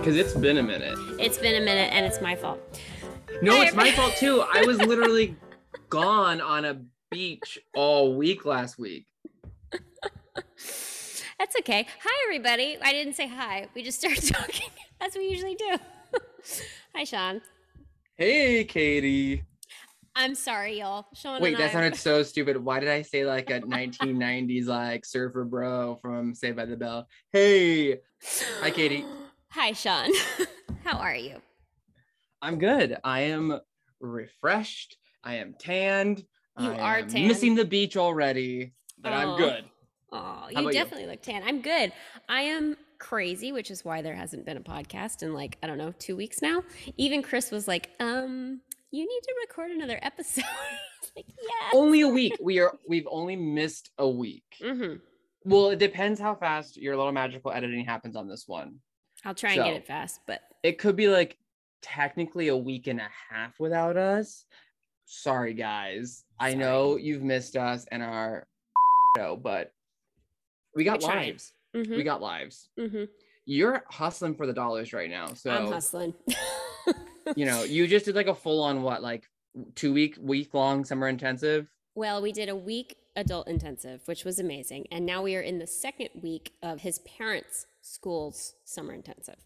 Because it's been a minute. It's been a minute and it's my fault. No, it's my fault too. I was literally gone on a beach all week last week. That's okay. Hi, everybody. I didn't say hi. We just started talking as we usually do. hi, Sean. Hey, Katie. I'm sorry, y'all. Sean Wait, that I- sounded so stupid. Why did I say like a 1990s like surfer bro from Saved by the Bell? Hey, Hi, Katie. Hi, Sean. How are you? I'm good. I am refreshed. I am tanned. You I are tanned. Missing the beach already, but I'm good. Oh, you you? definitely look tan. I'm good. I am crazy, which is why there hasn't been a podcast in like, I don't know, two weeks now. Even Chris was like, um, you need to record another episode. Like, yeah. Only a week. We are. We've only missed a week. hmm Well, it depends how fast your little magical editing happens on this one. I'll try and get it fast, but It could be like technically a week and a half without us. Sorry, guys. I know you've missed us and our show, but we got lives. hmm We got lives. hmm You're hustling for the dollars right now. So I'm hustling. you know, you just did like a full on what, like two week, week long summer intensive. Well, we did a week adult intensive, which was amazing. And now we are in the second week of his parents' school's summer intensive.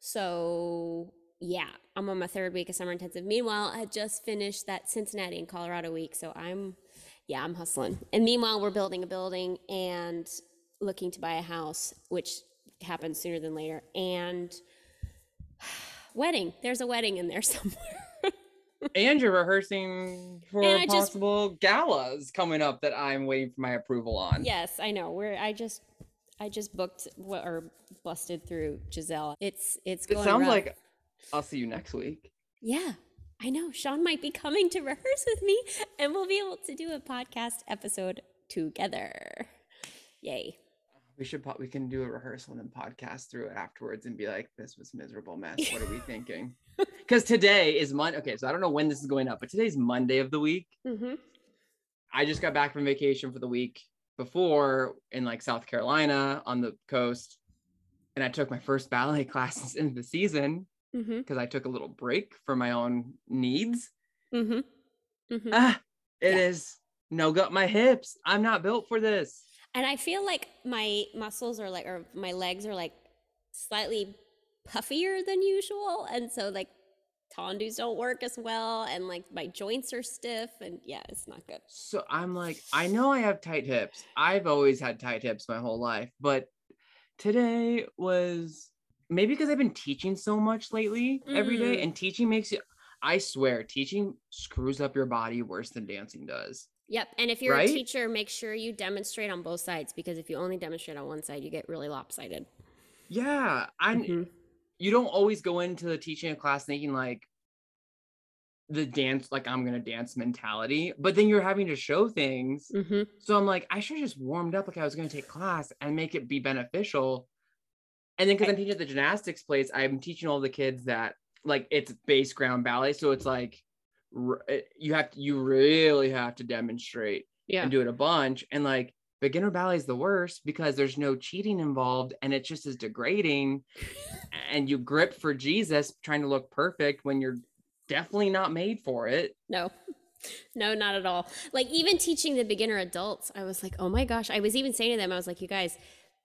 So, yeah, I'm on my third week of summer intensive. Meanwhile, I just finished that Cincinnati and Colorado week. So I'm, yeah, I'm hustling. And meanwhile, we're building a building and looking to buy a house, which happens sooner than later. And wedding, there's a wedding in there somewhere. And you're rehearsing for I just- possible galas coming up that I'm waiting for my approval on. Yes, I know. We're I just I just booked wha- or busted through Giselle. It's it's It sounds rough. like I'll see you next week. yeah. I know Sean might be coming to rehearse with me, and we'll be able to do a podcast episode together. Yay! We should po- we can do a rehearsal and then podcast through it afterwards and be like, this was miserable mess. What are we thinking? Because today is Monday. Okay, so I don't know when this is going up, but today's Monday of the week. Mm-hmm. I just got back from vacation for the week before in like South Carolina on the coast, and I took my first ballet classes in the season Mm-hmm. because I took a little break for my own needs. Mm-hmm. mm-hmm. Ah, it is Yeah. no gut my hips. I'm not built for this. And I feel like my muscles are like, or my legs are like slightly puffier than usual. And so, like, tendus don't work as well. And like, my joints are stiff. And yeah, it's not good. So I'm like, I know I have tight hips. I've always had tight hips my whole life, but today was maybe because I've been teaching so much lately every day, Mm. and teaching makes you. I swear, teaching screws up your body worse than dancing does. Yep. And if you're Right? a teacher, make sure you demonstrate on both sides because if you only demonstrate on one side, you get really lopsided. Yeah, I. Mhm. You don't always go into the teaching a class thinking like the dance, like I'm gonna dance mentality, but then you're having to show things. Mhm. So I'm like, I should have just warmed up like I was to take class and make it be beneficial. And then because I'm teaching at the gymnastics place, I'm teaching all the kids that like it's base ground ballet. So it's like r- you have to, you really have to demonstrate Yeah. and do it a bunch. And like beginner ballet is the worst because there's no cheating involved and it just is degrading. and you grip for Jesus trying to look perfect when you're definitely not made for it. No. No, not at all. Like even teaching the beginner adults, I was like, "Oh my gosh." I was even saying to them, I was like, "You guys,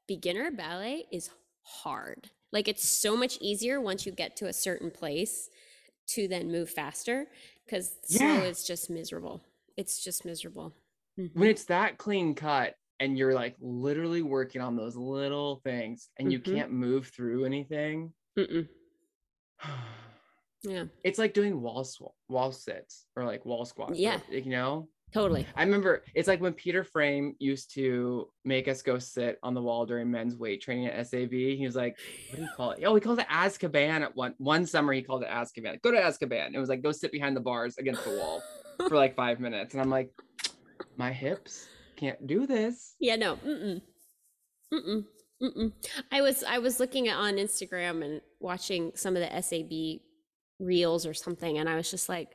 beginner ballet is hard. Like it's so much easier once you get to a certain place to then move faster slow Yeah. is just miserable. It's just miserable." Mhm. when it's that clean cut and you're like literally working on those little things and you Mhm. can't move through anything Yeah. it's like doing wall sw- wall sits or like wall squats Yeah. you know Totally. i remember it's like when peter frame used to make us go sit on the wall during men's weight training at sab he was like what do you call it oh he called it azkaban at one one summer he called it azkaban go to azkaban it was like go sit behind the bars against the wall for like five minutes and i'm like my hips can't do this Yeah, no. Mm-mm. Mm-mm. Mm-mm. I was I was looking at on Instagram and watching some of the SAB reels or something, and I was just like,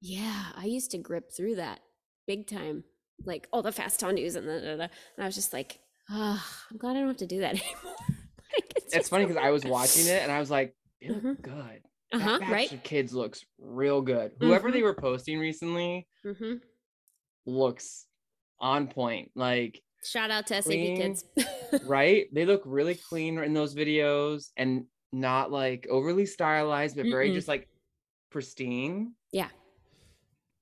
yeah, I used to grip through that big time. Like all the fast tendus and the, and I was just like, ah, I'm glad I don't have to do that anymore. like, it's it's funny because I was watching it and I was like, they look Mhm. good. Uh-huh, Right. kids looks real good. Whoever Mhm. they were posting recently hmm looks on point. Like, Shout out to Clean. kids. right? They look really clean in those videos and not like overly stylized, but very Mm-mm. just like pristine. Yeah.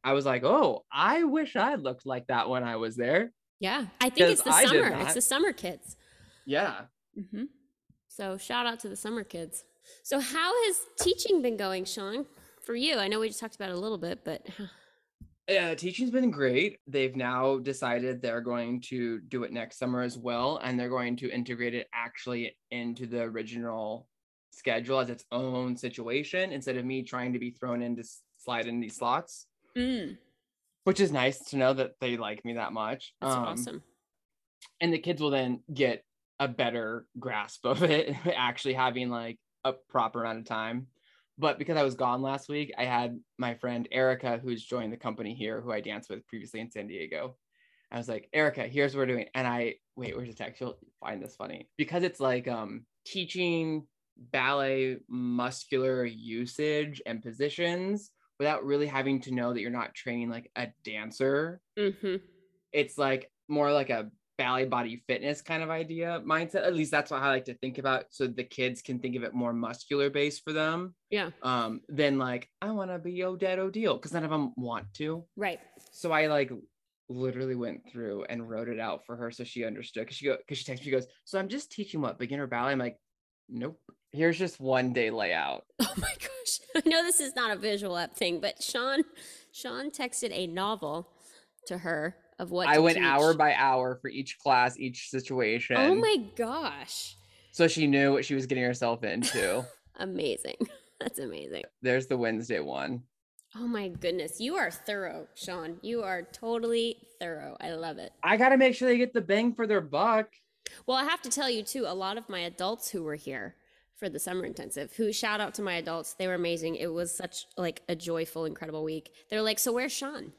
I was like, oh, I wish I looked like that when I was there. yeah, I think it's the I summer. It's the summer kids. Yeah. hmm So shout out to the summer kids. So how has teaching been going, Sean? For you, I know we just talked about it a little bit, but Yeah, teaching's been great. They've now decided they're going to do it next summer as well, and they're going to integrate it actually into the original schedule as its own situation instead of me trying to be thrown in to slide in these slots, Mm, which is nice to know that they like me that much. that's Um, awesome. And the kids will then get a better grasp of it, actually having like a proper amount of time. But because I was gone last week, I had my friend Erica, who's joined the company here, who I danced with previously in San Diego. I was like, Erica, here's what we're doing. And I wait, where's the text? You'll find this funny because it's like um teaching ballet muscular usage and positions without really having to know that you're not training like a dancer. hmm It's like more like a ballet body fitness kind of idea mindset. At least that's what I like to think about. So the kids can think of it more muscular based for them Yeah, um than like I want to be Odette Odile because none of them want to. right. So I like literally went through and wrote it out for her so she understood. Because she go because she texted me, she goes, So I'm just teaching what beginner ballet. I'm like, nope. Here's just one day layout. Oh my gosh. I know this is not a visual app thing, but Sean Sean texted a novel to her of what I to went hour by hour for each class, each oh situation. Oh my gosh. So she knew what she was getting herself into. Amazing. That's amazing. There's the Wednesday one. Oh my goodness. You are thorough, Sean. You are totally thorough. I love it. I gotta make sure they get the bang for their buck. Well, I have to tell you too, a lot of my adults who were here for the summer intensive, who shout out to my adults, they were amazing. It was such like a joyful, incredible week. They're like, "So where's Sean?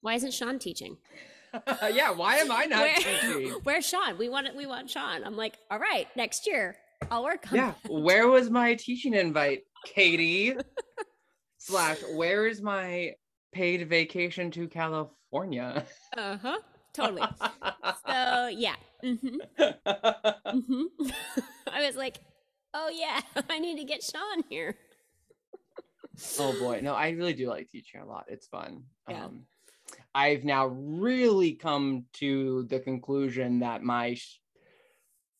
Why isn't Sean teaching? yeah, why am I not Where- teaching? where's Sean? We want it. We want Sean." I'm like, "All right, next year I'll work on Yeah, where was my teaching invite, Katie? Slash, where is my paid vacation to California? Uh huh. Totally. So yeah. hmm hmm I was like, "Oh yeah, I need to get Sean here." oh boy, no, I really do like teaching a lot. It's fun. Yeah. Um, I've now really come to the conclusion that my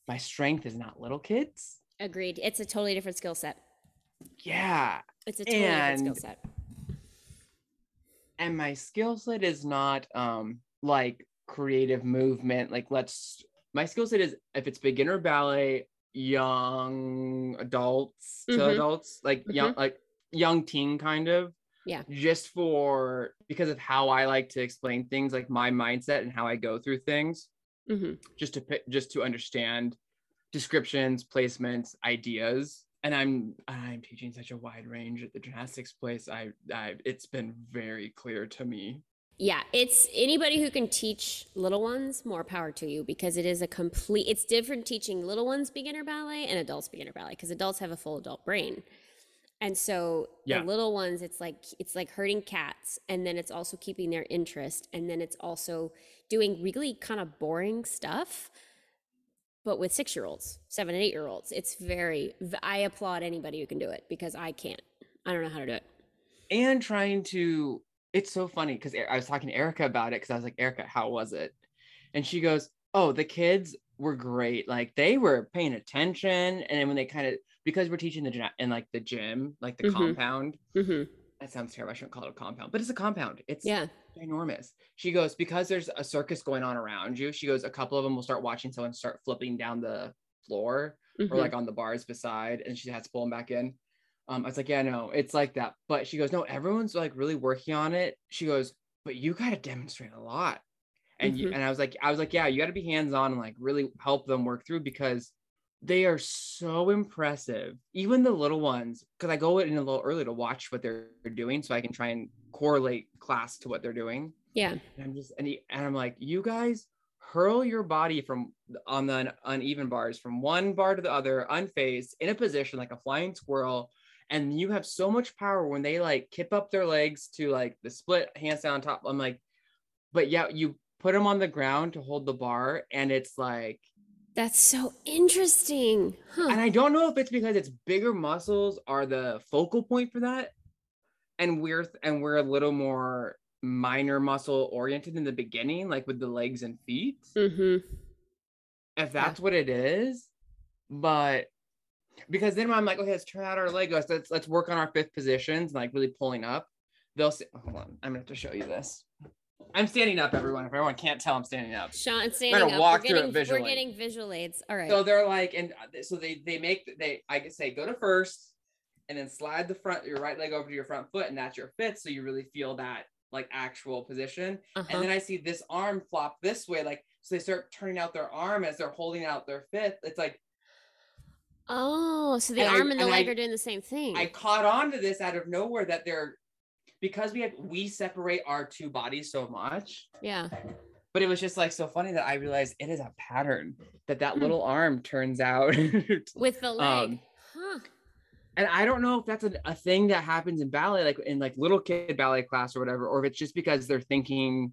my strength is not little kids. Agreed. It's a totally different skill set. Yeah, It's a totally different skill set. and my skill set is not um like creative movement like let's my skill set is if it's beginner ballet young adults to Mhm. adults like young like young teen kind of Yeah. just for because of how i like to explain things like my mindset and how i go through things. Hmm just to just to understand descriptions placements ideas. And i'm i'm teaching such a wide range at the gymnastics place. I i it's been very clear to me. Yeah, it's anybody who can teach little ones, more power to you because it is a complete, it's different teaching little ones beginner ballet and adults beginner ballet because adults have a full adult brain. And so Yeah. the little ones, it's like, it's like herding cats and then it's also keeping their interest and then it's also doing really kind of boring stuff, but with six year olds, seven and eight year olds. It's very, I applaud anybody who can do it because I can't. I don't know how to do it. and trying to it's so funny because i was talking to erica about it because i was like erica how was it and she goes oh the kids were great like they were paying attention and then when they kind of because we're teaching the gym in like the gym like the Mhm. compound hmm that sounds terrible i shouldn't call it a compound but it's a compound it's Yeah. ginormous. She goes, because there's a circus going on around you. She goes, a couple of them will start watching someone start flipping down the floor Mhm. or like on the bars beside, and she has to pull them back in. Um, I was like, yeah, no, it's like that. But she goes, no, everyone's like really working on it. She goes, but you got to demonstrate a lot. And you, Mhm. and I was like, I was like, yeah, you got to be hands on and like really help them work through because they are so impressive. Even the little ones, because I go in a little early to watch what they're doing so I can try and correlate class to what they're doing. yeah. And I'm just and, he, and I'm like, you guys hurl your body from on the uneven bars from one bar to the other unfazed in a position like a flying squirrel and you have so much power when they like kip up their legs to like the split hands down top i'm like but yeah you put them on the ground to hold the bar and it's like That's so interesting. Huh. and i don't know if it's because it's bigger muscles are the focal point for that and we're and we're a little more minor muscle oriented in the beginning like with the legs and feet mm-hmm. if that's what it is. But because then I'm like, okay, let's turn out our Legos. Let's let's work on our fifth positions, like really pulling up. They'll say, hold on, I'm gonna have to show you this. I'm standing up, everyone. If everyone can't tell, I'm standing up. Sean standing gonna up. walk we're through it getting, visually. We're getting visual aids. All right. So they're like, and uh, so they they make they I could say go to first, and then slide the front your right leg over to your front foot, and that's your fifth. So you really feel that like actual position. uh-huh. And then I see this arm flop this way, like so they start turning out their arm as they're holding out their fifth. It's like oh, so the and I- arm and the and leg I- are doing the same thing. I caught on to this out of nowhere that they're because we have we separate our two bodies so much. yeah. But it was just like so funny that I realized it is a pattern that that Hmm. little arm turns out. With the leg. Um, huh. and I don't know if that's a, a thing that happens in ballet, like in like little kid ballet class or whatever, or if it's just because they're thinking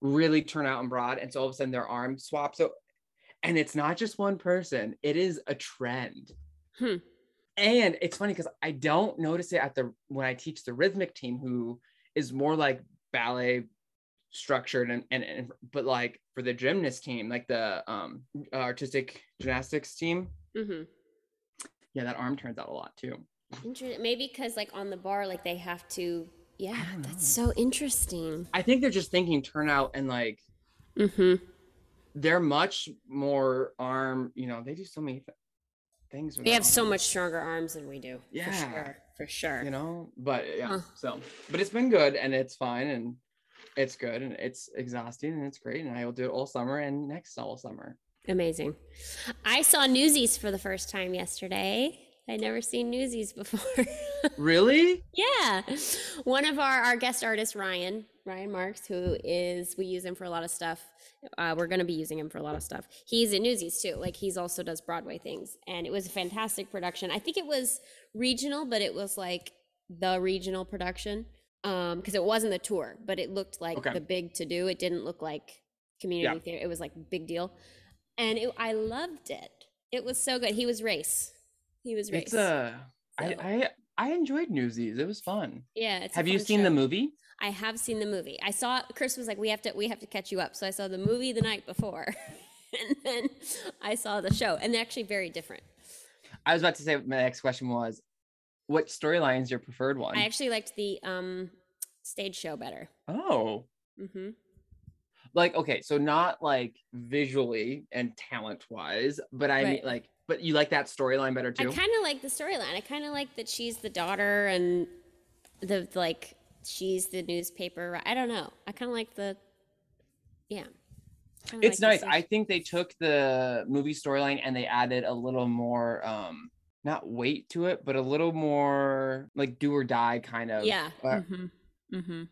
really turn out and broad, and so all of a sudden their arm swaps. So, and it's not just one person; it is a trend. Hmm. And it's funny because I don't notice it at the when I teach the rhythmic team, who is more like ballet structured and, and, and but like for the gymnast team, like the um artistic gymnastics team, Mm-hmm. yeah, that arm turns out a lot too. Interesting. Maybe because like on the bar, like they have to. Yeah, that's so interesting. I think they're just thinking turnout and like Mm-hmm. they're much more arm. You know, they do so many things. They have so much stronger arms than we do. Yeah. For sure. For sure. You know, but yeah. Huh. So, but it's been good and it's fine and it's good and it's exhausting and it's great and I will do it all summer and next all summer. Amazing. I saw Newsies for the first time yesterday. I'd never seen Newsies before. Really? yeah. One of our, our guest artists, Ryan, Ryan Marks, who is, we use him for a lot of stuff. Uh, we're going to be using him for a lot of stuff. He's in Newsies too. Like he's also does Broadway things. And it was a fantastic production. I think it was regional, but it was like the regional production. Um, because it wasn't the tour, but it looked like Okay. the big to do. It didn't look like community Yeah. theater. It was like big deal. And it, I loved it. It was so good. He was race. He was race. It's I, So- I I enjoyed Newsies. It was fun. yeah. It's a Have you seen the movie? I have seen the movie. I saw Chris was like, "We have to, we have to catch you up." So I saw the movie the night before, and then I saw the show, and they're actually very different. I was about to say my next question was what storyline is your preferred one? I actually liked the um stage show better. oh. hmm like okay so not like visually and talent wise but i mean like but you like that storyline better too. I kind of like the storyline. I kind of like that she's the daughter and the like she's the newspaper. I don't know. I kind of like the yeah. It's like nice i think they took the movie storyline and they added a little more um not weight to it but a little more like do or die kind of yeah. uh, hmm hmm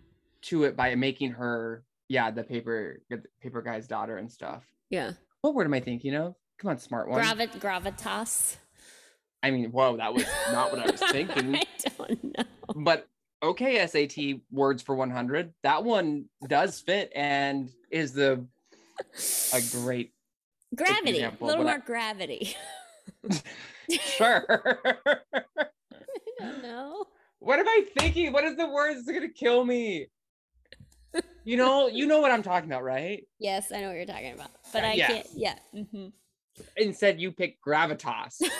to it by making her yeah the paper the paper guy's daughter and stuff Yeah. what word am i thinking of come on smart one Gravit gravitas. i mean whoa that was not what i was thinking I don't know. but okay sat words for 100 that one does fit and is the a great Gravity. example, a little but I- more gravity. sure I don't know. what am i thinking what is the word that's gonna kill me you know you know what i'm talking about right Yes, I know what you're talking about, but Uh, I yeah. can't. Yeah. hmm instead you picked gravitas well,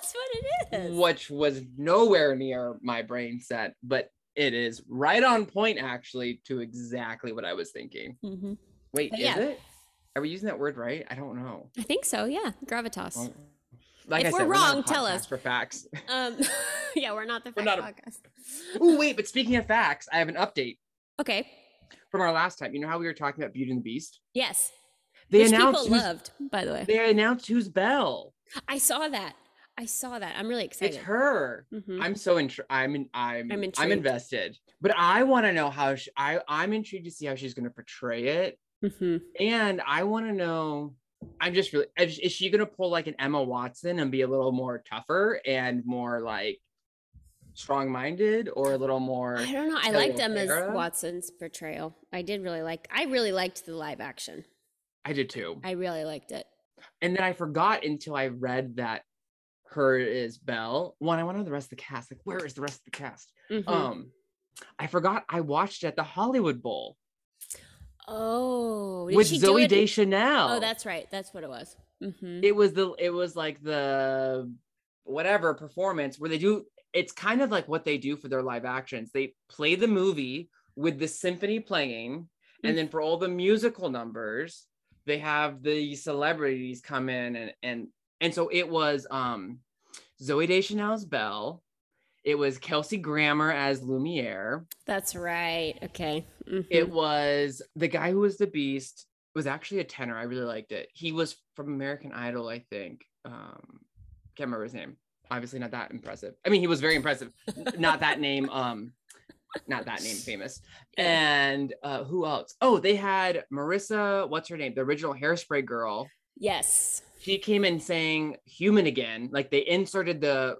that's what it is. which was nowhere near my brain set but it is right on point actually to exactly what i was thinking hmm wait But is yeah. it are we using that word right i don't know I think so. Yeah, gravitas. Well, like If I we're a wrong, tell us. for facts. Um, yeah, we're not the We're fact not a- podcast. oh wait, but speaking of facts, I have an update Okay. from our last time. You know how we were talking about Beauty and the Beast? Yes. They Which announced people loved, by the way. they announced who's Belle. I saw that. I saw that. I'm really excited. It's her. Mhm. I'm so intr- I'm in, I'm I'm I'm, invested. But I want to know how she, I I'm intrigued to see how she's going to portray it Mhm. And I want to know. I'm just really. Is is she gonna pull like an Emma Watson and be a little more tougher and more like strong-minded, or a little more? I don't know. I liked Emma Watson's portrayal. I did really like. I really liked the live action. I did too. I really liked it. And then I forgot until I read that her is Belle. One, I want to know the rest of the cast. Like, where is the rest of the cast? Mhm. Um, I forgot I watched it at the Hollywood Bowl oh, did with she Zoe it? Deschanel. Oh, that's right. That's what it was. hmm it was the it was like the whatever performance where they do it's kind of like what they do for their live actions they play the movie with the symphony playing and then for all the musical numbers they have the celebrities come in and and and so it was um zoe deschanel's belle it was kelsey grammer as lumiere That's right. Okay. Mhm. it was the guy who was the beast was actually a tenor. I really liked it. He was from American Idol, I think. Um, can't remember his name. Obviously not that impressive. I mean, he was very impressive. not that name. Um, not that name famous. And uh, who else? Oh, they had Marissa. What's her name? The original Hairspray girl. yes. She came in saying "Human Again." Like they inserted the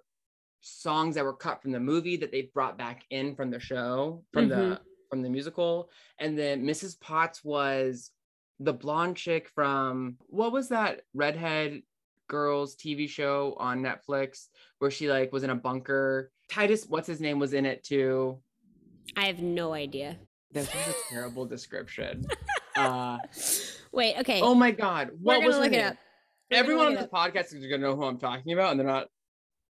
songs that were cut from the movie that they brought back in from the show from the Mhm. from the musical and then mrs potts was the blonde chick from what was that redhead girls tv show on netflix where she like was in a bunker titus what's his name was in it too I have no idea. that's just a terrible description uh Wait. Okay. oh my god We're what gonna was her look it name? up. We're gonna everyone on look this it up. podcast is gonna know who i'm talking about and they're not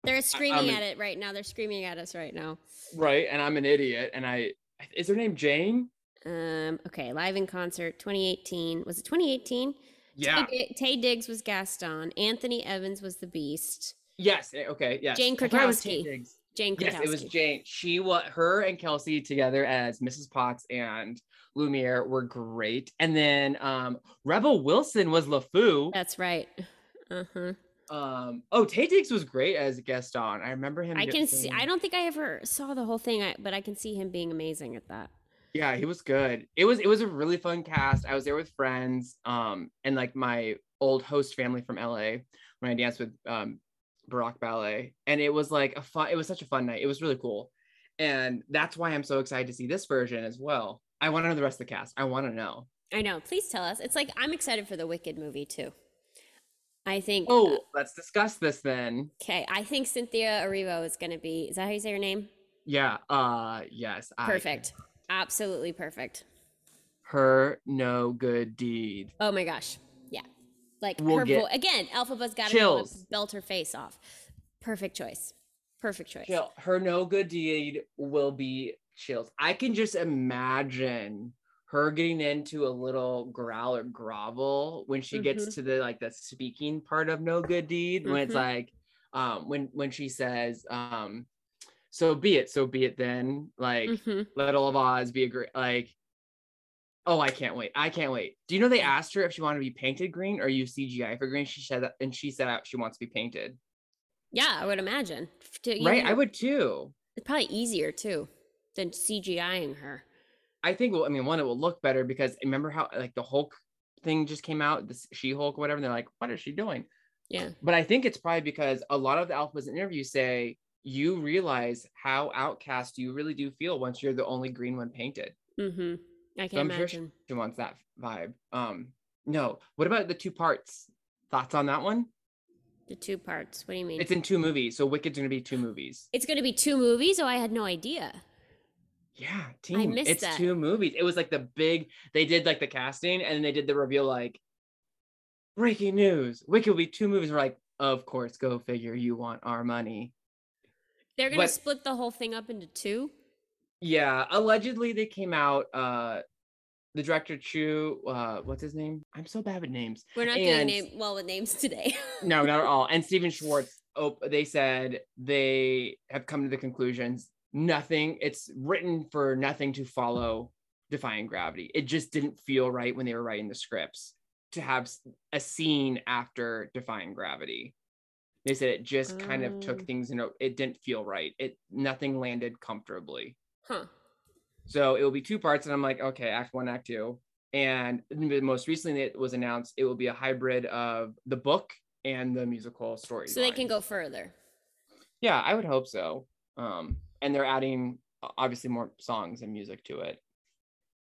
They're screaming an- at it right now. They're screaming at us right now. right and i'm an idiot and i is her name jane Um. Okay. Live in concert, 2018. Was it 2018? yeah Taye, Taye Diggs was Gaston. Anthony Evans was the Beast. yes eh, okay yes Jane I thought it was Taye Krakowski. Diggs. Jane Krakowski. Yes, it was Jane. She was her and Kelsey together as Mrs. Potts and Lumiere were great. And then um Rebel Wilson was LeFou. That's right. Uh huh. Um oh Taye Diggs was great as Gaston. I remember him. I can see. I don't think I ever saw the whole thing, but I can see him being amazing at that. Yeah, he was good. It was it was a really fun cast. I was there with friends, um, and like my old host family from LA when I danced with um Baroque Ballet. And it was like a fun, it was such a fun night. It was really cool. And that's why I'm so excited to see this version as well. I want to know the rest of the cast. I want to know. I know. Please tell us. It's like I'm excited for the Wicked movie too. I think. Oh, let's discuss this then. Okay. I think Cynthia Erivo is going to be. Is that how you say her name? Yeah. Uh yes. I- Perfect. Absolutely perfect. her no good deed. Oh my gosh. Like We'll her vo- again. Elphaba's got to belt her face off. Perfect choice. Perfect choice. Chill. Her no good deed will be chills. I can just imagine her getting into a little growl or grovel when she Mhm. gets to the like the speaking part of no good deed when it's Mhm. like um when when she says um so be it so be it then like Mhm. let all of Oz be a great like oh I can't wait I can't wait do you know they asked her if she wanted to be painted green or use CGI for green she said that and she said out she wants to be painted Yeah, I would imagine. To- right even- I would too It's probably easier too than CGIing her. I think well, I mean one it will look better because remember how like the Hulk thing just came out, the She Hulk, whatever. And they're like, what is she doing? Yeah. But I think it's probably because a lot of the Alphas in interviews say you realize how outcast you really do feel once you're the only green one painted. Mm-hmm. I can So I'm sure imagine. She wants that vibe. Um, no. What about the two parts? Thoughts on that one? The two parts. What do you mean? It's in two movies, so Wicked's gonna be two movies. It's going to be two movies. Oh, I had no idea. Yeah, team. missed it's that. two movies. It was like the big. They did like the casting, and then they did the reveal. Like, breaking news: Wicked will be two movies. We're like, of course, go figure. You want our money? They're going to But- split the whole thing up into two. Yeah. Allegedly, they came out. Uh, the director Chu. Uh, what's his name? I'm so bad with names. We're not doing name well with names today. No, not at all. And Stephen Schwartz. Oh, they said they have come to the conclusions. Nothing. It's written for nothing to follow defying gravity. It just didn't feel right when they were writing the scripts to have a scene after defying gravity. They said it just kind of took Oh. things in a, it didn't feel right. It nothing landed comfortably. huh. So it will be two parts, and I'm like, okay, act one, act two. And the- most recently, it was announced it will be a hybrid of the book and the musical story. So they can go further. Yeah, I would hope so. Um, and they're adding obviously more songs and music to it.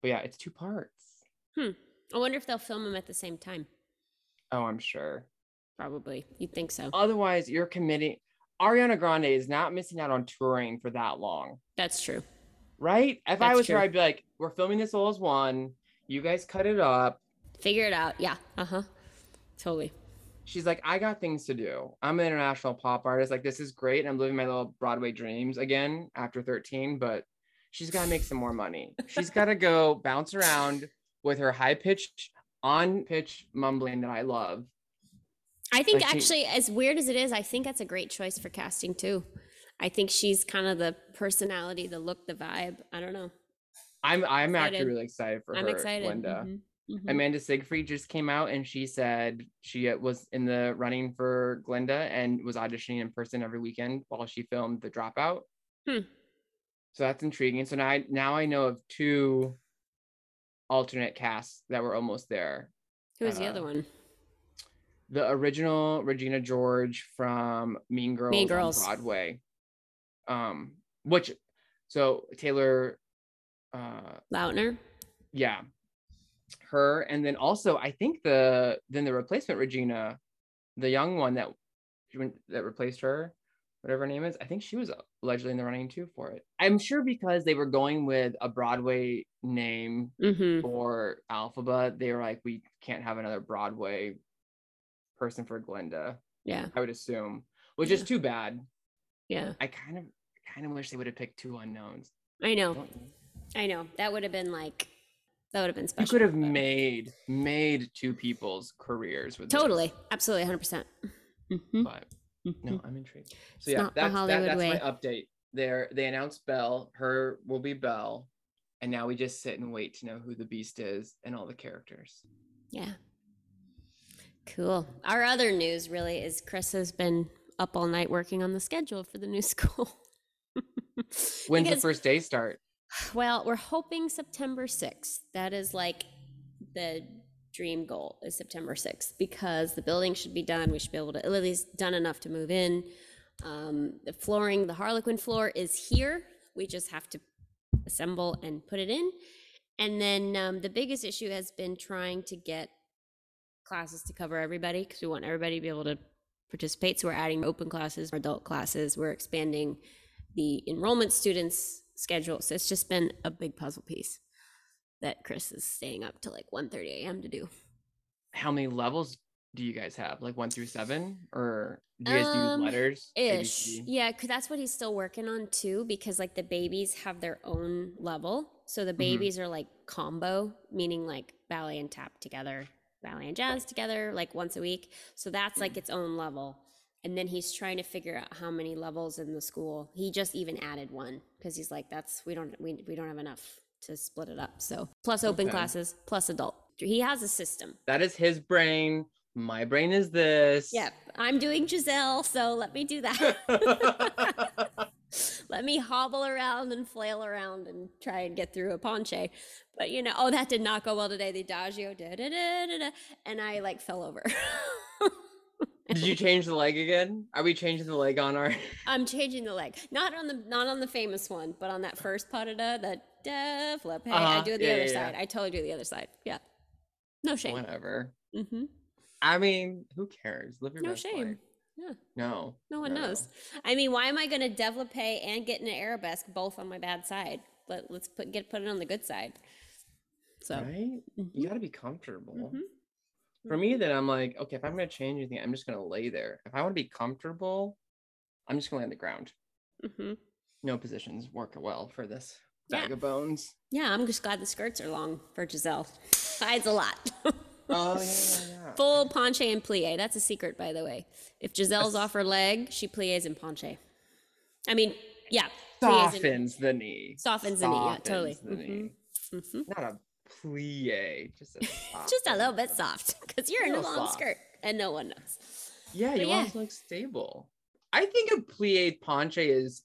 But yeah, it's two parts. Hmm. I wonder if they'll film them at the same time. Oh, I'm sure. Probably. You'd think so. Otherwise, you're committing. Ariana Grande is not missing out on touring for that long, That's true. Right? If I That's was her. I'd be like, "We're filming this all as one. You guys cut it up." Figure it out. Yeah. Uh huh. Totally. She's like, "I got things to do. I'm an international pop artist. Like, this is great. I'm living my little Broadway dreams again after 13, but she's got to make some more money. She's got to go bounce around with her high pitched, on pitch mumbling that I love." I think Like she- actually, as weird as it is, I think that's a great choice for casting too. I think she's kind of the personality, the look, the vibe. I don't know. I'm I'm actually really excited for I'm her, excited. Linda. Mhm, mhm. Amanda Seyfried just came out and she said she uh, was in the running for Glinda and was auditioning in person every weekend while she filmed The Dropout. Hmm. So that's intriguing. So now I, now I know of two alternate casts that were almost there. Who was the uh, other one? The original Regina George from Mean Girls, Girls. on Broadway. Um, which so Taylor uh Louderman. yeah her and then also i think the then the replacement regina the young one that went that replaced her whatever her name is i think she was allegedly in the running too for it i'm sure because they were going with a broadway name Mm-hmm. for elphaba they were like we can't have another broadway person for glinda Yeah. i would assume which is too bad Yeah. i kind of kind of wish they would have picked two unknowns I know. I know. That would have been like, that would have been special. you could have but- made made two people's careers with this. Totally. Absolutely. 100%. Mm-hmm. but no, I'm intrigued. So It's yeah, that's that, that's way. my update. There, they announced Belle. Her will be Belle, and now we just sit and wait to know who the Beast is and all the characters. Yeah. Cool. Our other news really is Chris has been up all night working on the schedule for the new school. When's Because- the first day start? Well, we're hoping September 6th. That is like the dream goal is September 6th because the building should be done. We should be able to, at least done enough to move in. Um, the flooring, the Harlequin floor is here. We just have to assemble and put it in. And then um, the biggest issue has been trying to get classes to cover everybody because we want everybody to be able to participate. So we're adding open classes, adult classes. We're expanding the enrollment students schedule. So it's just been a big puzzle piece that Chris is staying up to like 1:30 a.m. to do. How many levels do you guys have? Like one through seven, or do you guys Um, do letters? Ish. C? Yeah, cuz that's what he's still working on too because like the babies have their own level. So the babies are like combo, meaning like ballet and tap together, ballet and jazz together like once a week. So that's like its own level. And then he's trying to figure out how many levels in the school. He just even added one because he's like that's we don't we, we don't have enough to split it up. So plus open Okay. classes, plus adult. He has a system. That is his brain. My brain is this. Yep, I'm doing Giselle, so let me do that. let me hobble around and flail around and try and get through a penché. But you know, oh, that did not go well today. The adagio, da da da da da, and I like fell over. Did you change the leg again? Are we changing the leg on our? I'm changing the leg, not on the not on the famous one, but on that first pas de deux, the développé. I Uh-huh, do it the yeah, other yeah, yeah. side. I totally do the other side. Yeah, no shame. Whatever. Mm-hmm. I mean, who cares? Live your No best shame. life. Yeah. No. No one no, no. knows. I mean, why am I going to développé and get an arabesque both on my bad side? Let, let's put get put it on the good side. So Right? mhm, You got to be comfortable. mhm. For me, then I'm like, okay, if I'm gonna change anything, I'm just gonna lay there. If I want to be comfortable, I'm just gonna lay on the ground. Mhm. No positions work well for this Yeah. bag of bones. yeah, I'm just glad the skirts are long for Giselle. Hides a lot. Oh yeah, yeah, yeah. Full penché and plie. That's a secret, by the way. If Giselle's off her leg, she plies in penché. I mean, yeah, Softens the knee. softens the knee. Yeah, totally. Softens the knee. Mhm. Not a plie, just a Just a little bit soft because you're in a Little long soft. skirt and no one knows. Yeah, But you yeah. want to look stable. I think a plie penché is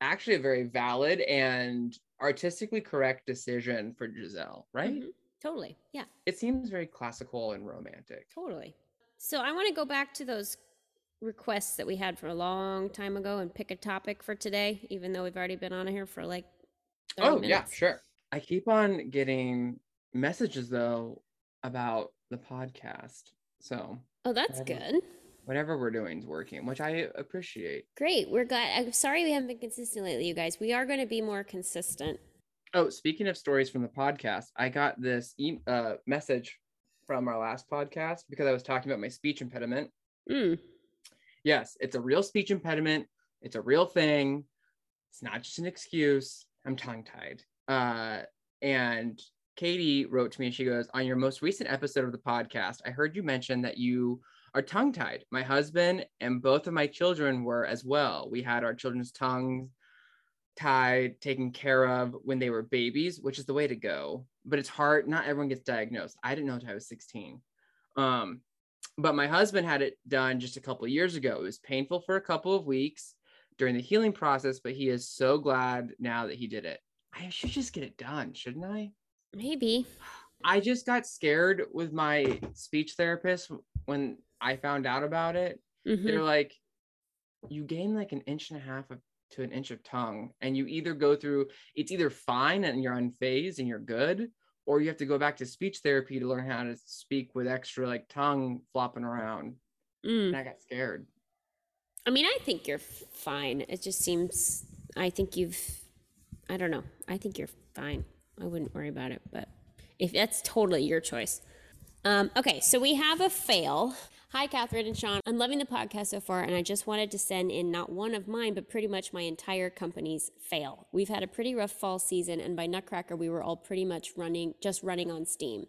actually a very valid and artistically correct decision for Giselle, right? Mhm. Totally. Yeah. It seems very classical and romantic. Totally. So I want to go back to those requests that we had for a long time ago and pick a topic for today, even though we've already been on here for like. 30 Oh, yeah, sure. I keep on getting messages though about the podcast. So Oh, that's Whatever. good. whatever we're doing is working, which I appreciate. Great. We're glad. I'm sorry we haven't been consistent lately, you guys. We are going to be more consistent. Oh, speaking of stories from the podcast, I got this e- uh, message from our last podcast because I was talking about my speech impediment. Mm. Yes, it's a real speech impediment. It's a real thing. It's not just an excuse. I'm tongue tied. Uh, and Katie wrote to me and she goes, On your most recent episode of the podcast, I heard you mention that you are tongue tied. My husband and both of my children were as well. We had our children's tongues tied, taken care of when they were babies, which is the way to go. But it's hard. Not everyone gets diagnosed. I didn't know until I was 16. Um, but my husband had it done just a couple years ago. It was painful for a couple of weeks during the healing process, but he is so glad now that he did it. I should just get it done, shouldn't I? Maybe. I just got scared with my speech therapist when I found out about it. Mhm. They're like, you gain like an inch and a half of, to an inch of tongue, and you either go through it's either fine and you're unfazed and you're good, or you have to go back to speech therapy to learn how to speak with extra like tongue flopping around. Mm. And I got scared. I mean, I think you're fine. It just seems, I think you've, I don't know. I think you're fine. I wouldn't worry about it, but if that's totally your choice. Um, okay, so we have a fail. Hi, Catherine and Sean. I'm loving the podcast so far, and I just wanted to send in not one of mine, but pretty much my entire company's fail. We've had a pretty rough fall season, and by Nutcracker, we were all pretty much running, just running on steam.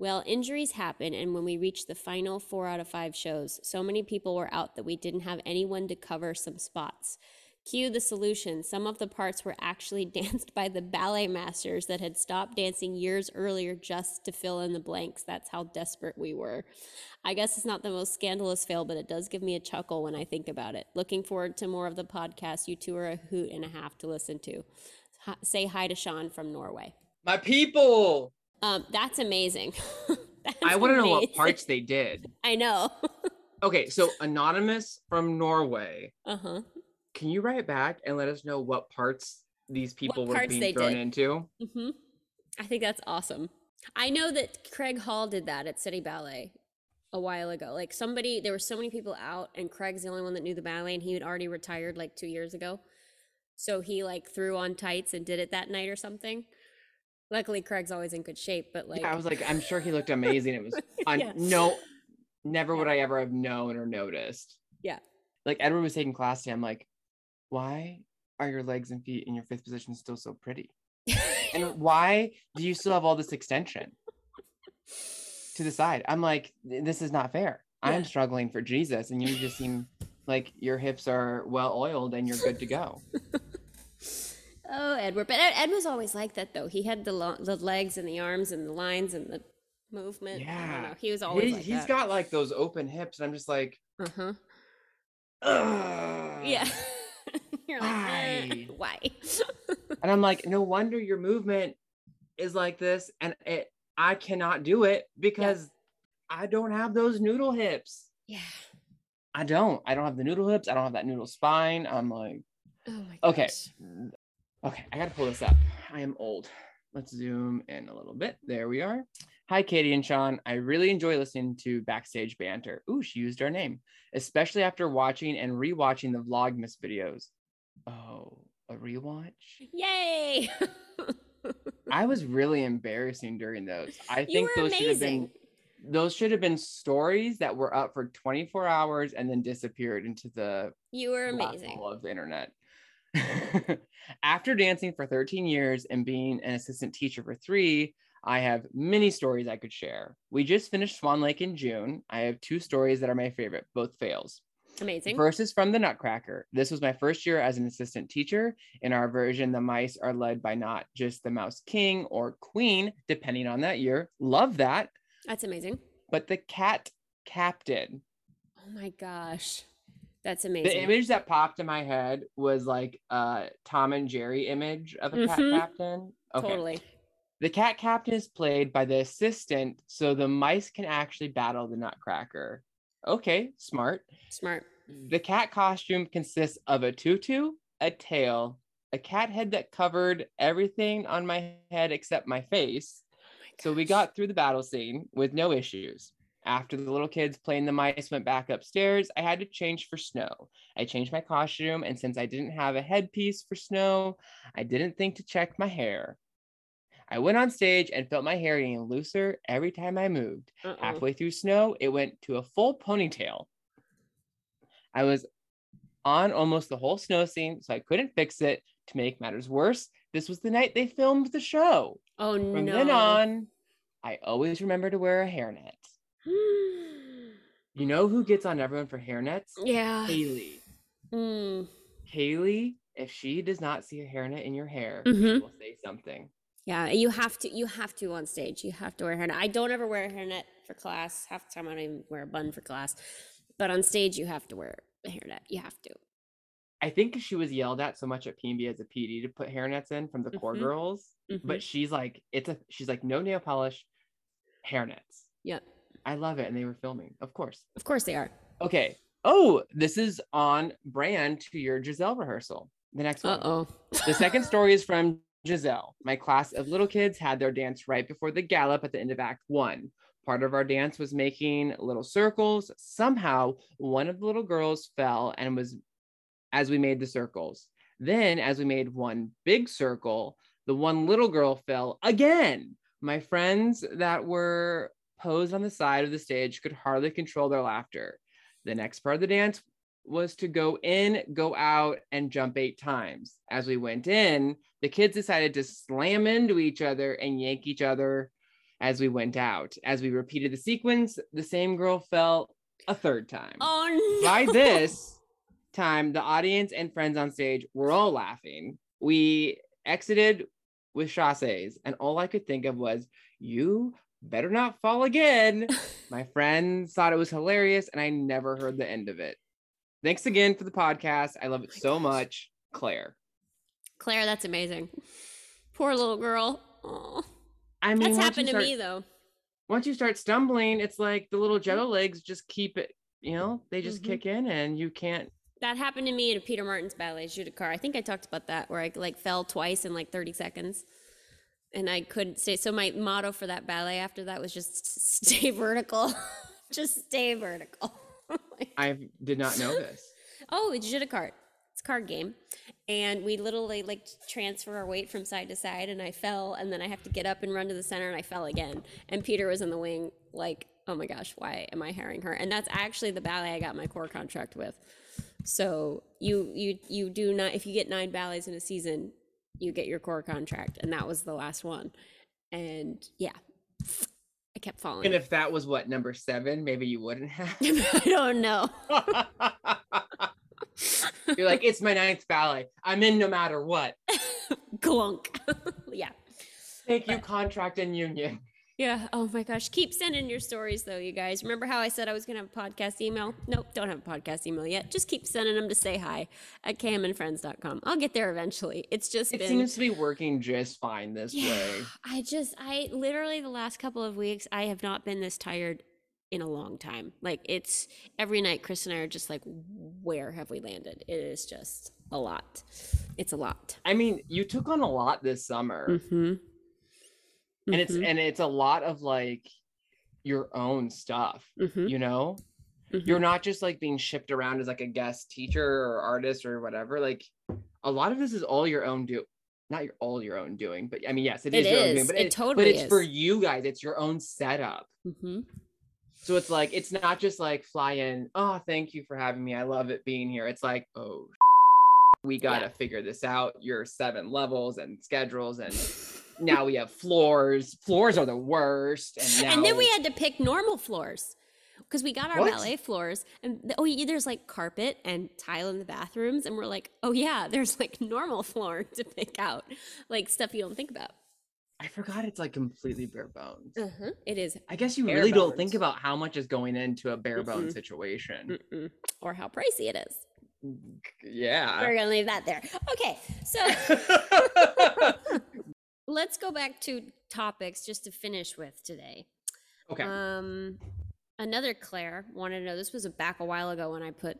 Well, injuries happen, and when we reached the final four out of five shows, so many people were out that we didn't have anyone to cover some spots. Cue the solution. Some of the parts were actually danced by the ballet masters that had stopped dancing years earlier just to fill in the blanks. That's how desperate we were. I guess it's not the most scandalous fail, but it does give me a chuckle when I think about it. Looking forward to more of the podcast. You two are a hoot and a half to listen to. Say hi to Sean from Norway. My people. Um, that's amazing. That's I want to know what parts they did. I know. Okay, so anonymous from Norway. uh huh. Can you write back and let us know what parts these people were being thrown did. into? hmm I think that's awesome. I know that Craig Hall did that at City Ballet a while ago. Like somebody, there were so many people out, and Craig's the only one that knew the ballet, and he had already retired like two years ago. So he like threw on tights and did it that night or something. Luckily, Craig's always in good shape, but like yeah, I was like, I'm sure he looked amazing. It was on Yeah. no, never would I ever have known or noticed. Yeah. Like Edward was taking class today. I'm like, why are your legs and feet in your fifth position still so pretty? And why do you still have all this extension to the side? I'm like, this is not fair. Yeah. I'm struggling for Jesus, and you just seem like your hips are well oiled and you're good to go. oh, Edward. But Ed, Ed was always like that, though. He had the lo- the legs and the arms and the lines and the movement. I don't Yeah. know. He was always He, like he's that. got like those open hips, and I'm just like, Uh huh. Yeah. You're like, "Eh, Why? why? And I'm like, no wonder your movement is like this. And it, I cannot do it because I don't have those noodle hips. yeah. I don't. I don't have the noodle hips. I don't have that noodle spine. I'm like, Oh my Okay. okay, I got to pull this up. I am old. Let's zoom in a little bit. There we are. Hi, Katie and Sean. I really enjoy listening to backstage banter. Ooh, she used our name, especially after watching and rewatching the Vlogmas videos. Oh, a rewatch? Yay. I was really embarrassing during those. I think those should have been those should have been stories that were up for 24 hours and then disappeared into the you were amazing. of the internet. After dancing for 13 years and being an assistant teacher for three, I have many stories I could share. We just finished Swan Lake in June. I have two stories that are my favorite, both fails. Amazing. First is from the Nutcracker. This was my first year as an assistant teacher. In our version, the mice are led by not just the mouse king or queen, depending on that year. Love that. That's amazing. But the cat captain. Oh my gosh. That's amazing. The image that popped in my head was like a Tom and Jerry image of a cat Mhm. captain. Okay. Totally. The cat captain is played by the assistant, so the mice can actually battle the Nutcracker. Okay, smart. Smart. The cat costume consists of a tutu, a tail, a cat head that covered everything on my head except my face. So we got through the battle scene with no issues. After the little kids playing the mice went back upstairs, I had to change for snow. I changed my costume, and since I didn't have a headpiece for snow, I didn't think to check my hair. I went on stage and felt my hair getting looser every time I moved. Uh-oh. Halfway through snow, it went to a full ponytail. I was on almost the whole snow scene, so I couldn't fix it. To make matters worse, this was the night they filmed the show. Oh From no. then on, I always remember to wear a hairnet. You know who gets on everyone for hairnets? yeah. Haley. Mm. Haley, if she does not see a hairnet in your hair, Mhm. she will say something. Yeah, you have to. You have to on stage. You have to wear a hairnet. I don't ever wear a hairnet for class. Half the time, I don't even wear a bun for class. But on stage, you have to wear a hairnet. You have to. I think she was yelled at so much at PNB as a PD to put hairnets in from the corps Mhm. girls, Mhm. but she's like, it's a she's like no nail polish, hairnets. Yep. I love it, and they were filming, of course. Of course they are. Okay. Oh, this is on brand to your Giselle rehearsal. The next one. Uh oh. The second story is from Giselle. My class of little kids had their dance right before the gallop at the end of Act One. Part of our dance was making little circles. Somehow, one of the little girls fell and was as we made the circles. Then, as we made one big circle, the one little girl fell again. My friends that were posed on the side of the stage could hardly control their laughter. The next part of the dance was to go in, go out, and jump eight times. As we went in, the kids decided to slam into each other and yank each other as we went out. As we repeated the sequence, the same girl fell a third time. Oh no. By this time, the audience and friends on stage were all laughing. We exited with chasses, and all I could think of was, You better not fall again. My friends thought it was hilarious, and I never heard the end of it. Thanks again for the podcast. I love it so gosh. much. Claire. Claire, that's amazing. Poor little girl. Oh, I mean, that's once you happened to start- me though. Once you start stumbling, it's like the little jello legs just keep it, you know, they just Mhm. kick in and you can't. That happened to me in Peter Martins' ballet Jeu de Cartes. I think I talked about that where I like fell twice in like 30 seconds. And I couldn't stay. So my motto for that ballet after that was just stay vertical. just stay vertical. I did not know this. oh, it's Jeu de Cartes. It's a card game. And we literally like transfer our weight from side to side and I fell and then I have to get up and run to the center and I fell again. And Peter was in the wing like, oh my gosh, why am I hiring her? And that's actually the ballet I got my corps contract with. So you you you do not if you get nine ballets in a season, you get your corps contract. And that was the last one. And yeah. I kept falling. And if that was what number seven, maybe you wouldn't have. I don't know. You're like, it's my ninth ballet. I'm in no matter what. Glunk. yeah. Thank you, contract and union. Yeah. Oh my gosh. Keep sending your stories though, you guys. Remember how I said I was going to have a podcast email? Nope, don't have a podcast email yet. Just keep sending them to say hi at camandfriends.com. I'll get there eventually. It's just It been. seems to be working just fine this yeah, way. I just, I literally the last couple of weeks, I have not been this tired in a long time. Like it's every night, Chris and I are just like, where have we landed? It is just a lot. It's a lot. I mean, you took on a lot this summer. Mm-hmm. And it's and it's a lot of like your own stuff, mm-hmm. you know? You're not just like being shipped around as like a guest teacher or artist or whatever. Like a lot of this is all your own do not your all your own doing, but I mean, yes, it It is your own doing, is. but It but totally it's for you guys. It's your own setup. Mm-hmm. So it's like it's not just like fly in. Oh, thank you for having me. I love it being here. It's like oh, we gotta Yeah. figure this out. Your seven levels and schedules, and now we have floors. Floors are the worst. And now And then we had to pick normal floors because we got our What? ballet floors and oh yeah, there's like carpet and tile in the bathrooms and we're like oh yeah there's like normal floor to pick out like stuff you don't think about I forgot it's like completely bare bones. uh-huh. it is I guess you really don't think about how much is going into a bare bone Mm-mm. situation. Mm-mm. or how pricey it is Yeah. we're gonna leave that there okay so let's go back to topics just to finish with today. Okay. Um, another Claire wanted to know. This was a back a while ago when I put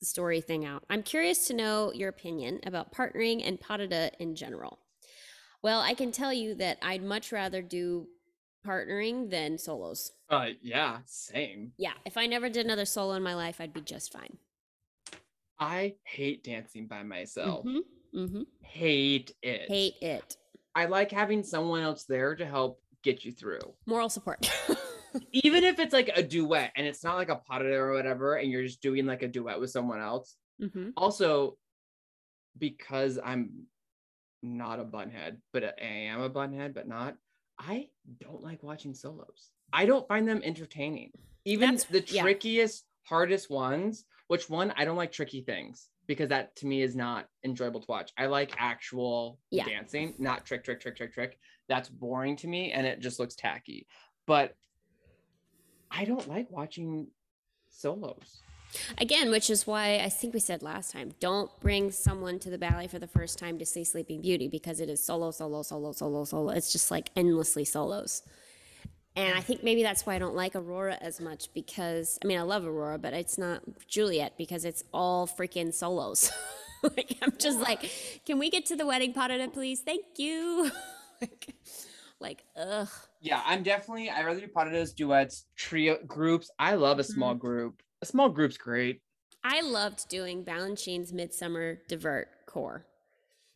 the story thing out. I'm curious to know your opinion about partnering and pas in general. Well, I can tell you that I'd much rather do partnering than solos. uh yeah, same. Yeah, if I never did another solo in my life, I'd be just fine. I hate dancing by myself. Mhm, mhm. Hate it. Hate it. I like having someone else there to help get you through. Moral support. Even if it's like a duet and it's not like a deux or whatever, and you're just doing like a duet with someone else. hmm Also, because I'm not a bunhead, but I am a bunhead, but not, I don't like watching solos. I don't find them entertaining. Even That's- the yeah. trickiest, hardest ones, which one, I don't like tricky things because that to me is not enjoyable to watch. I like actual Yeah. dancing, not trick, trick, trick, trick, trick. That's boring to me and it just looks tacky. But I don't like watching solos. Again, which is why I think we said last time don't bring someone to the ballet for the first time to see Sleeping Beauty because it is solo, solo, solo, solo, solo. It's just like endlessly solos. And I think maybe that's why I don't like Aurora as much because, I mean, I love Aurora, but it's not Juliet because it's all freaking solos. like, I'm just like, can we get to the wedding pot it, please? Thank you. like, like, ugh. Yeah, I'm definitely. I rather do deux, duets, trio groups. I love a small mm-hmm. group. A small group's great. I loved doing Balanchine's Midsummer Divert Core.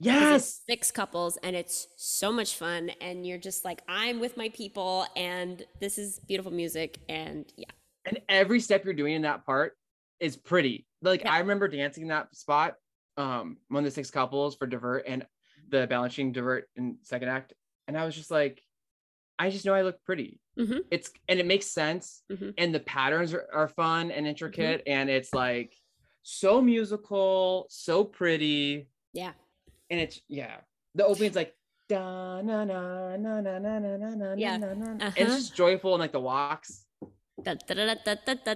'Cause Yes. six couples and it's so much fun and you're just like i'm with my people and this is beautiful music and yeah And every step you're doing in that part is pretty. Like Yeah. I remember dancing in that spot, um, one of the six couples for divert and the balancing divert in second act, and I was just like, I just know I look pretty. Mhm. It's and it makes sense, Mhm. and the patterns are, are fun and intricate, Mm-hmm. and it's like so musical, so pretty. yeah and it's yeah the opening's like da na na na na na na na na Yeah. na na Uh-huh. it's just joyful and like the walks Da, da, da, da, da, da, da,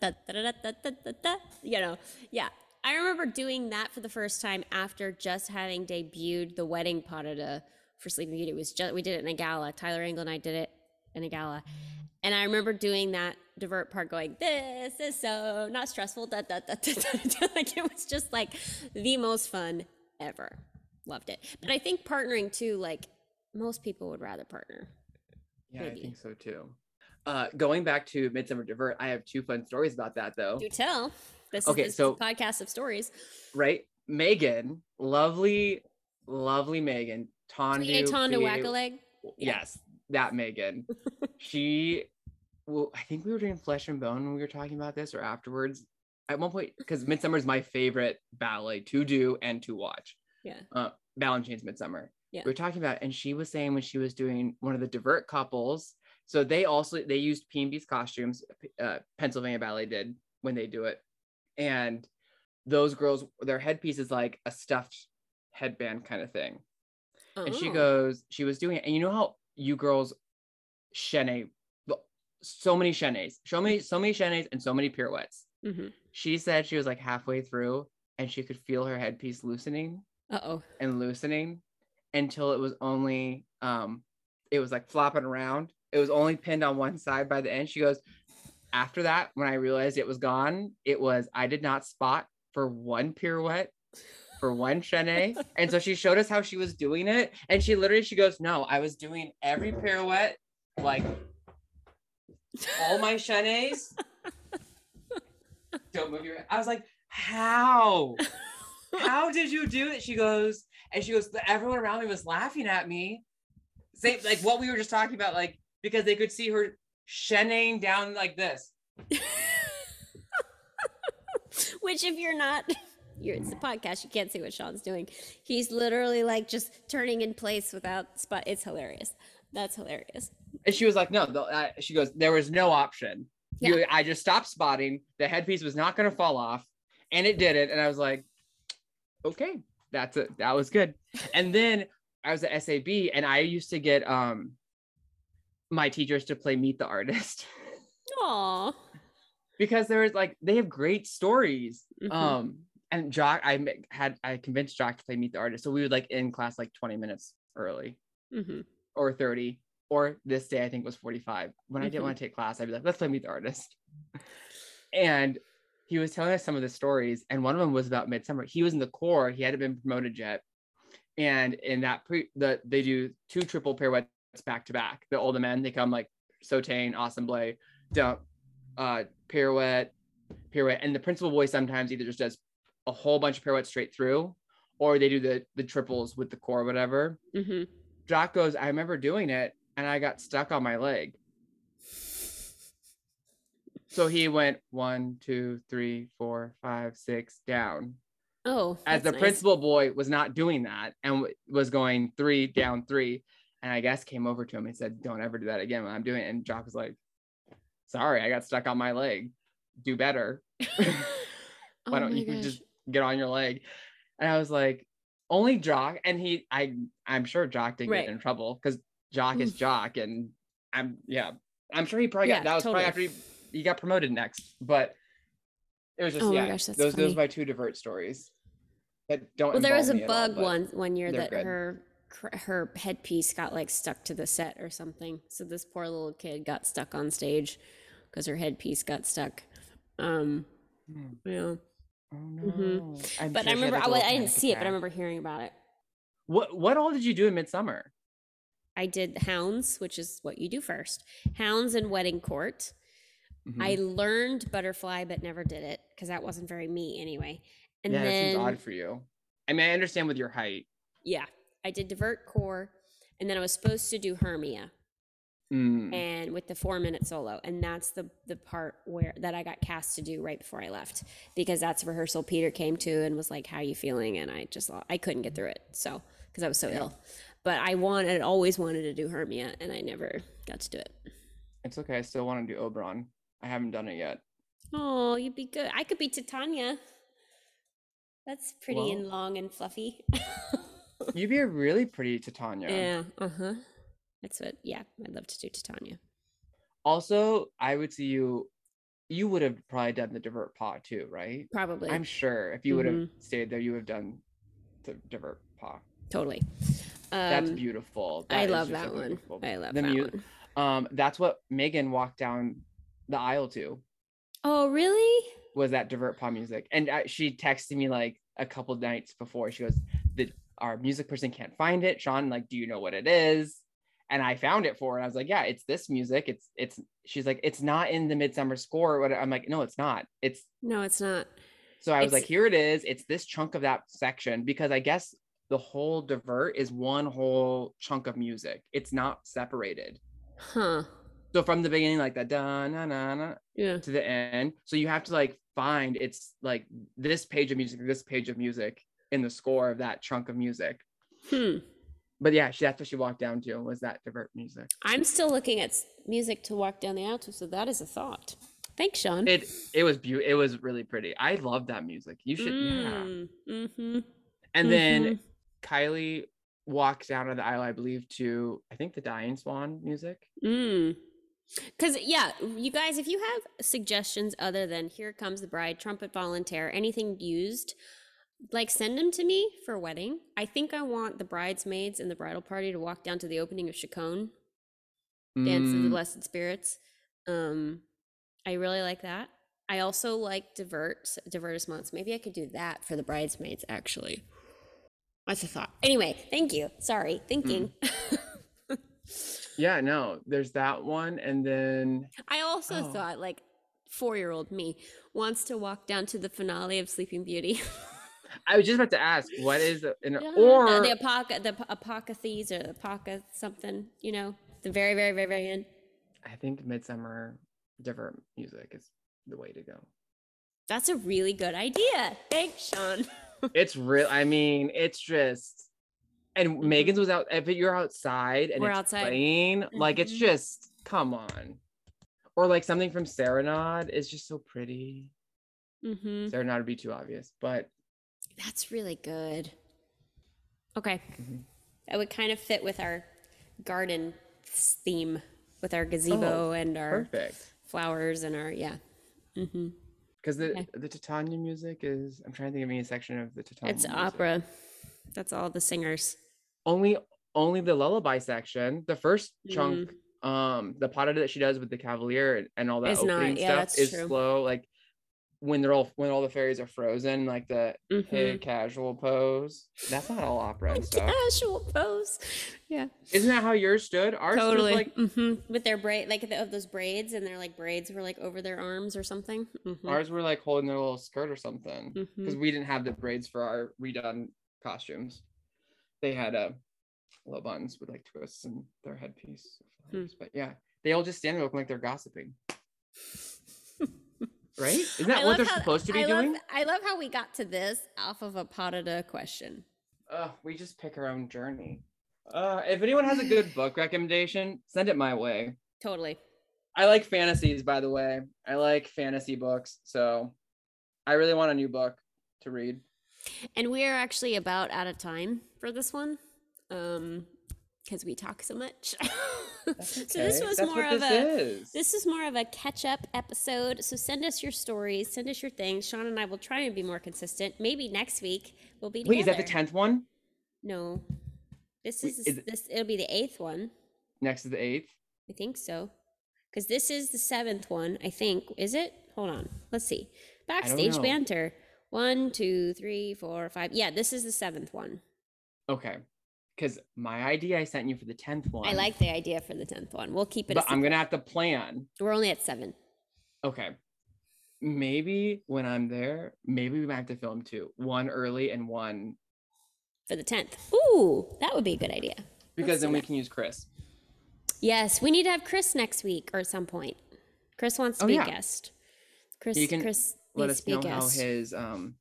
da, da, da, da, da, da, da. you know yeah i remember doing that for the first time after just having debuted the wedding deux for sleeping beauty it was just we did it in a gala tyler angle and i did it in a gala and i remember doing that divert part going this is so not stressful da, da, da, da, da, da. like it was just like the most fun ever loved it. But i think partnering too like most people would rather partner. Yeah Maybe. i think so too. Uh going back to midsummer divert i have two fun stories about that though. Do tell. This Okay, is so- podcast of stories. Right? Megan lovely lovely megan. Tondu, Create- whack a leg. Yes that megan. She well i think we were doing flesh and bone when we were talking about this or afterwards. At one point because midsummer is my favorite ballet to do and to watch Yeah. uh Balanchine's Midsummer. Yeah. We were talking about, and she was saying when she was doing one of the divert couples, so they also they used PNB's costumes, uh, Pennsylvania Ballet did when they do it, and those girls, their headpiece is like a stuffed headband kind of thing. And she Oh. goes, she was doing it, and you know how you girls chaîne, so many chaînes, so many, so many chaînes, and so many pirouettes. Mhm. She said she was like halfway through, and she could feel her headpiece loosening Uh-oh. and loosening until it was only um it was like flopping around. It was only pinned on one side by the end. She goes after that when i realized it was gone it was i did not spot for one pirouette for one chaîne and so she showed us how she was doing it. And she literally she goes no i was doing every pirouette like all my chaînes don't move your i was like how how did you do it? She goes, and she goes, everyone around me was laughing at me. Same like what we were just talking about, like because they could see her shenning down like this. Which if you're not you're it's a podcast, you can't see what Sean's doing. He's literally like just turning in place without spot. It's hilarious. That's hilarious. And she was like, no, the, uh, she goes, there was no option. You, I just stopped spotting. The headpiece was not going to fall off, and it did it. And I was like, okay, that's it. That was good. And then I was at SAB, and I used to get um my teachers to play Meet the Artist. Aw. because there was like they have great stories. Mhm. Um, and Jock, I had I convinced Jock to play Meet the Artist, so we would like in class like twenty minutes early. hmm or 30, or this day I think was 45. When I didn't Mhm. want to take class, I'd be like, let's play Meet the Artist. and he was telling us some of the stories, and one of them was about Midsummer. He was in the corps, he hadn't been promoted yet. And in that pre the they do two triple pirouettes back to back. The older men, they come like sauteing, assemble, dump, uh, pirouette, pirouette. And the principal boy sometimes either just does a whole bunch of pirouettes straight through, or they do the the triples with the corps, whatever. hmm Jock goes, I remember doing it and I got stuck on my leg. So he went one, two, three, four, five, six down. Oh, As the nice. principal boy was not doing that and w- was going three down three. And I guess came over to him and said, Don't ever do that again when I'm doing it. And Jock was like, Sorry, I got stuck on my leg. Do better. Why Oh don't you gosh. just get on your leg? And I was like, only Jock. And he, I, I'm sure Jock didn't Right. get in trouble because Jock is. Jock. And I'm, yeah, I'm sure he probably Yeah, got, that was probably after he, he got promoted next. But it was just, Oh yeah, gosh, those, those funny. are my two divert stories that don't Well, there was a involve me at all, bug but one one year that good. her her headpiece got like stuck to the set or something. So this poor little kid got stuck on stage because her headpiece got stuck. Um, Hmm. yeah. Oh no. Mhm. I'm But sure I remember I, a wa- little I didn't see it, but I remember hearing about it. What, what all did you do in Midsummer? I did hounds, which is what you do first. Hounds and wedding court. Mhm. I learned butterfly, but never did it because that wasn't very me anyway. And yeah, that then seems odd for you. I mean, I understand with your height. yeah, I did divert corps, and then I was supposed to do Hermia. Mm. and with the four minute solo and that's the the part where that i got cast to do right before i left because that's rehearsal peter came to and was like how you feeling and i just i couldn't get through it so because i was so Yeah. ill but i wanted always wanted to do hermia and i never got to do it It's okay. I still want to do Oberon. I haven't done it yet. oh you'd be good i could be titania that's pretty and long and fluffy You'd be a really pretty Titania. yeah uh-huh that's what yeah i'd love to do titania Also, I would see you. You would have probably done the divert pas too, right? probably I'm sure if you would have Mhm. stayed there, you would have done the divert pas. totally That's Um, beautiful. I love that one. I love The that mu- one. Um, that's what Megan walked down the aisle to. Oh, really? was that divert paw music. And uh, she texted me like a couple nights before. She goes the our music person can't find it. Sean like do you know what it is? And i found it for her and i was like yeah it's this music. It's it's she's like it's not in the midsummer score. Or what i'm like no it's not. It's No, it's not. so i was It's- like here it is. It's this chunk of that section. Because i guess the whole divert is one whole chunk of music. It's not separated. Huh. So from the beginning like that da na na na Yeah. to the end. So you have to like find it's like this page of music, this page of music in the score of that chunk of music. Hmm. But yeah, she, that's what she walked down to was that divert music. I'm still looking at music to walk down the aisle to, so that is a thought. Thanks, Sean. It it was beautiful. It was really pretty. I love that music. You should yeah. Mm, Mm-hmm. And then Kylie walked down on the aisle, I believe, to I think the Dying Swan music. Mm. Because, yeah, you guys, if you have suggestions other than Here Comes the Bride, Trumpet Voluntary, anything used, like send them to me for a wedding. I think I want the bridesmaids and the bridal party to walk down to the opening of Chaconne, Dance of the Mm, Blessed Spirits. Um, I really like that. I also like divert divertissements. Maybe I could do that for the bridesmaids, actually. That's a thought. Anyway, thank you. Sorry, thinking. yeah, no, there's that one. And then I also Oh. thought like four year old me wants to walk down to the finale of Sleeping Beauty. I was just about to ask, what is the- an Yeah, or the apoca the apocathes or the apoca something, you know, the very, very, very, very end. I think midsummer divert music is the way to go. That's a really good idea. Thanks, Sean. It's real. I mean, it's just, and Megan's was out. If you're outside and Mm-hmm. We're it's outside. playing, like it's Mhm. just come on. Or like something from Serenade is just so pretty. hmm Serenade would be too obvious, but That's really good. Okay. Mhm. That would kind of fit with our garden theme with our gazebo and our perfect. flowers and our, yeah. hmm Because the Okay. the Titania music is. I'm trying to think of any section of the Titania. It's music. opera. That's all the singers. Only only the lullaby section. The first chunk, um, the pas that she does with the Cavalier and, all that It's not- opening yeah, stuff is true. slow. Like when they're all when all the fairies are frozen, like the Mhm. pig casual pose. That's not all opera and stuff. Casual pose. Yeah. Isn't that how yours stood? Ours stood totally. like hmm With their braid, like the, of those braids, and their like braids were like over their arms or something. Mhm. ours were like holding their little skirt or something. Because we didn't have the braids for our redone costumes. They had uh, little buns with like twists and their headpiece. flowers. But yeah, they all just stand there looking like they're gossiping. Right? Isn't that I what they're how- supposed to be I doing? Love, I love how we got to this off of a deux question. Uh, we just pick our own journey. Uh, if anyone has a good book recommendation, send it my way. Totally. I like fantasies, by the way. I like fantasy books, so I really want a new book to read. And we are actually about out of time for this one, um, because we talk so much. That's so this was That's more of this a is. this is more of a catch up episode. So send us your stories, send us your things. Sean and I will try and be more consistent. Maybe next week we'll be. Wait, is that the tenth one? No, this is, is this. It'll be the eighth one. Next is the eighth. I think so. Because this is the seventh one, I think. Is it? Hold on. Let's see. Backstage banter. One, two, three, four, five. Yeah, this is the seventh one. Okay. Because my idea I sent you for the 10th one. I like the idea for the tenth one. We'll keep it. But I'm going to have to plan. We're only at seven Okay. Maybe when I'm there, maybe we might have to film two one early and one for the tenth. Ooh, that would be a good idea. because do then we can use Chris. Yes, we need to have Chris next week or at some point. Chris wants to Oh, be yeah. a guest. Chris, can Chris Let us know how his um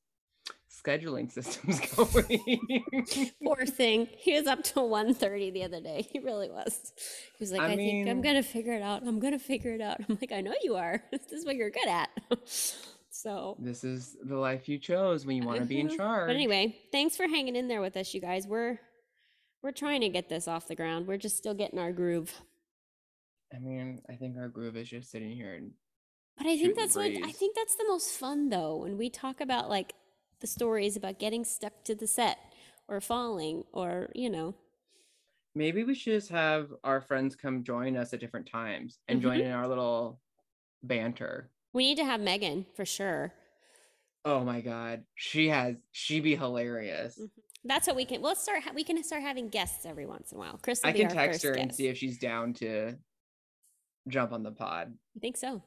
scheduling system's going. Poor thing. He was up till 1.30 the other day. He really was. He was like, I I, think I'm gonna figure it out. I'm gonna figure it out. I'm like, I know you are. This is what you're good at. so this is the life you chose when you want to be in Mhm. charge. But anyway, thanks for hanging in there with us, you guys. We're we're trying to get this off the ground. We're just still getting our groove. I mean, I think our groove is just sitting here and But I think that's what I think that's the most fun though when we talk about like the stories about getting stuck to the set or falling or you know maybe we should just have our friends come join us at different times and join Mhm. in our little banter. we need to have Megan for sure. Oh my god, she has she be hilarious. Mhm. That's what we can. We'll start. ha- We can start having guests every once in a while. Chris, I can text her and see if she's down to jump on the pod. I think so.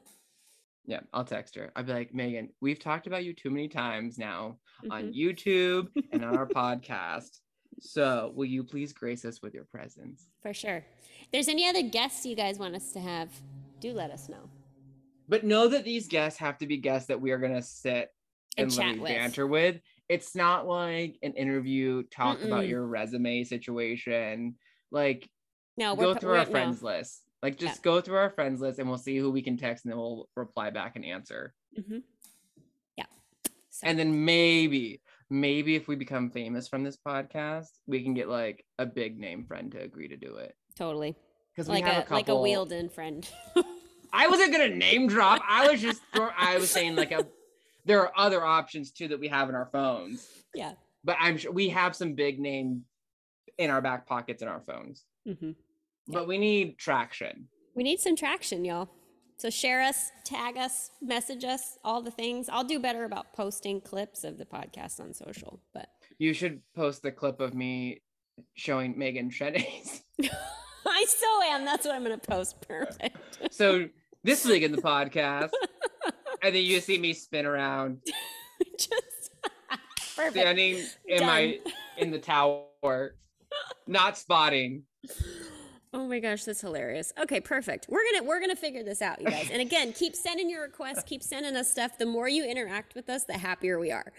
Yeah, I'll text her. I'll be like, Megan, we've talked about you too many times now on Mhm. YouTube and on our podcast. So will you please grace us with your presence? For sure. If there's any other guests you guys want us to have, do let us know. But know that these guests have to be guests that we are gonna sit And and, chat with. banter with. It's not like an interview, talk about Mm-mm. your resume situation. Like No, go through our no. friends list. Like Yeah. just go through our friends list and we'll see who we can text and then we'll reply back and answer. Mhm. Yeah. So, And then maybe, maybe if we become famous from this podcast, we can get like a big name friend to agree to do it. totally Because like we have a, a, couple. like a Wheeldon friend. I wasn't gonna name drop. I was just I was saying like a there are other options too that we have in our phones. yeah. But I'm sure we have some big name in our back pockets in our phones. But we need traction. We need some traction, y'all. So share us, tag us, message us, all the things. I'll do better about posting clips of the podcast on social, but You should post the clip of me showing Megan chaînés. I so am. That's what I'm going to post. Perfect. so this week in the podcast, and then you see me spin around, Just perfect. standing in my in the tower, not spotting. Oh my gosh, that's hilarious. Okay, perfect. We're gonna we're gonna figure this out, you guys. And again, keep sending your requests, keep sending us stuff. The more you interact with us, the happier we are.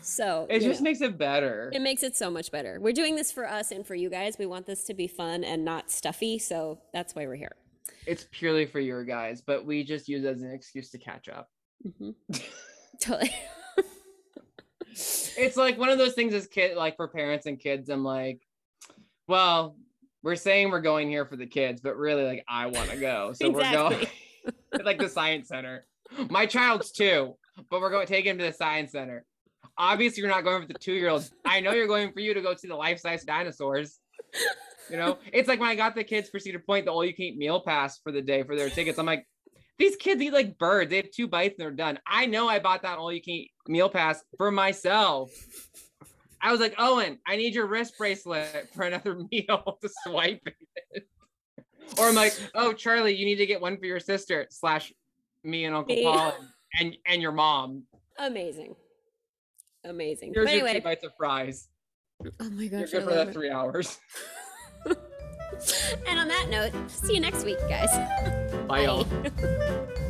So It just know, makes it better. it makes it so much better. We're doing this for us and for you guys. We want this to be fun and not stuffy, so that's why we're here. It's purely for your guys, but we just use it as an excuse to catch up. Mhm. totally. It's like one of those things as kid, like for parents and kids. I'm like, well, we're saying we're going here for the kids, but really, like, I want to go, so we're going like the science center. My child's two, but we're going to take him to the science center. Obviously, you're not going for the two year olds. I know you're going for you to go see the life size dinosaurs. You know, it's like when I got the kids for Cedar Point the all you can eat meal pass for the day for their tickets. I'm like, these kids eat like birds. They have two bites and they're done. I know I bought that all you can eat meal pass for myself. I was like, Owen, I need your wrist bracelet for another meal to swipe it. or I'm like, oh, Charlie, you need to get one for your sister slash me and Uncle Me. Paul and and your mom. Amazing. Amazing. Here's but your two bites of fries. oh my gosh, You're good for that it. three hours. And on that note, see you next week, guys. Bye, y'all. Bye.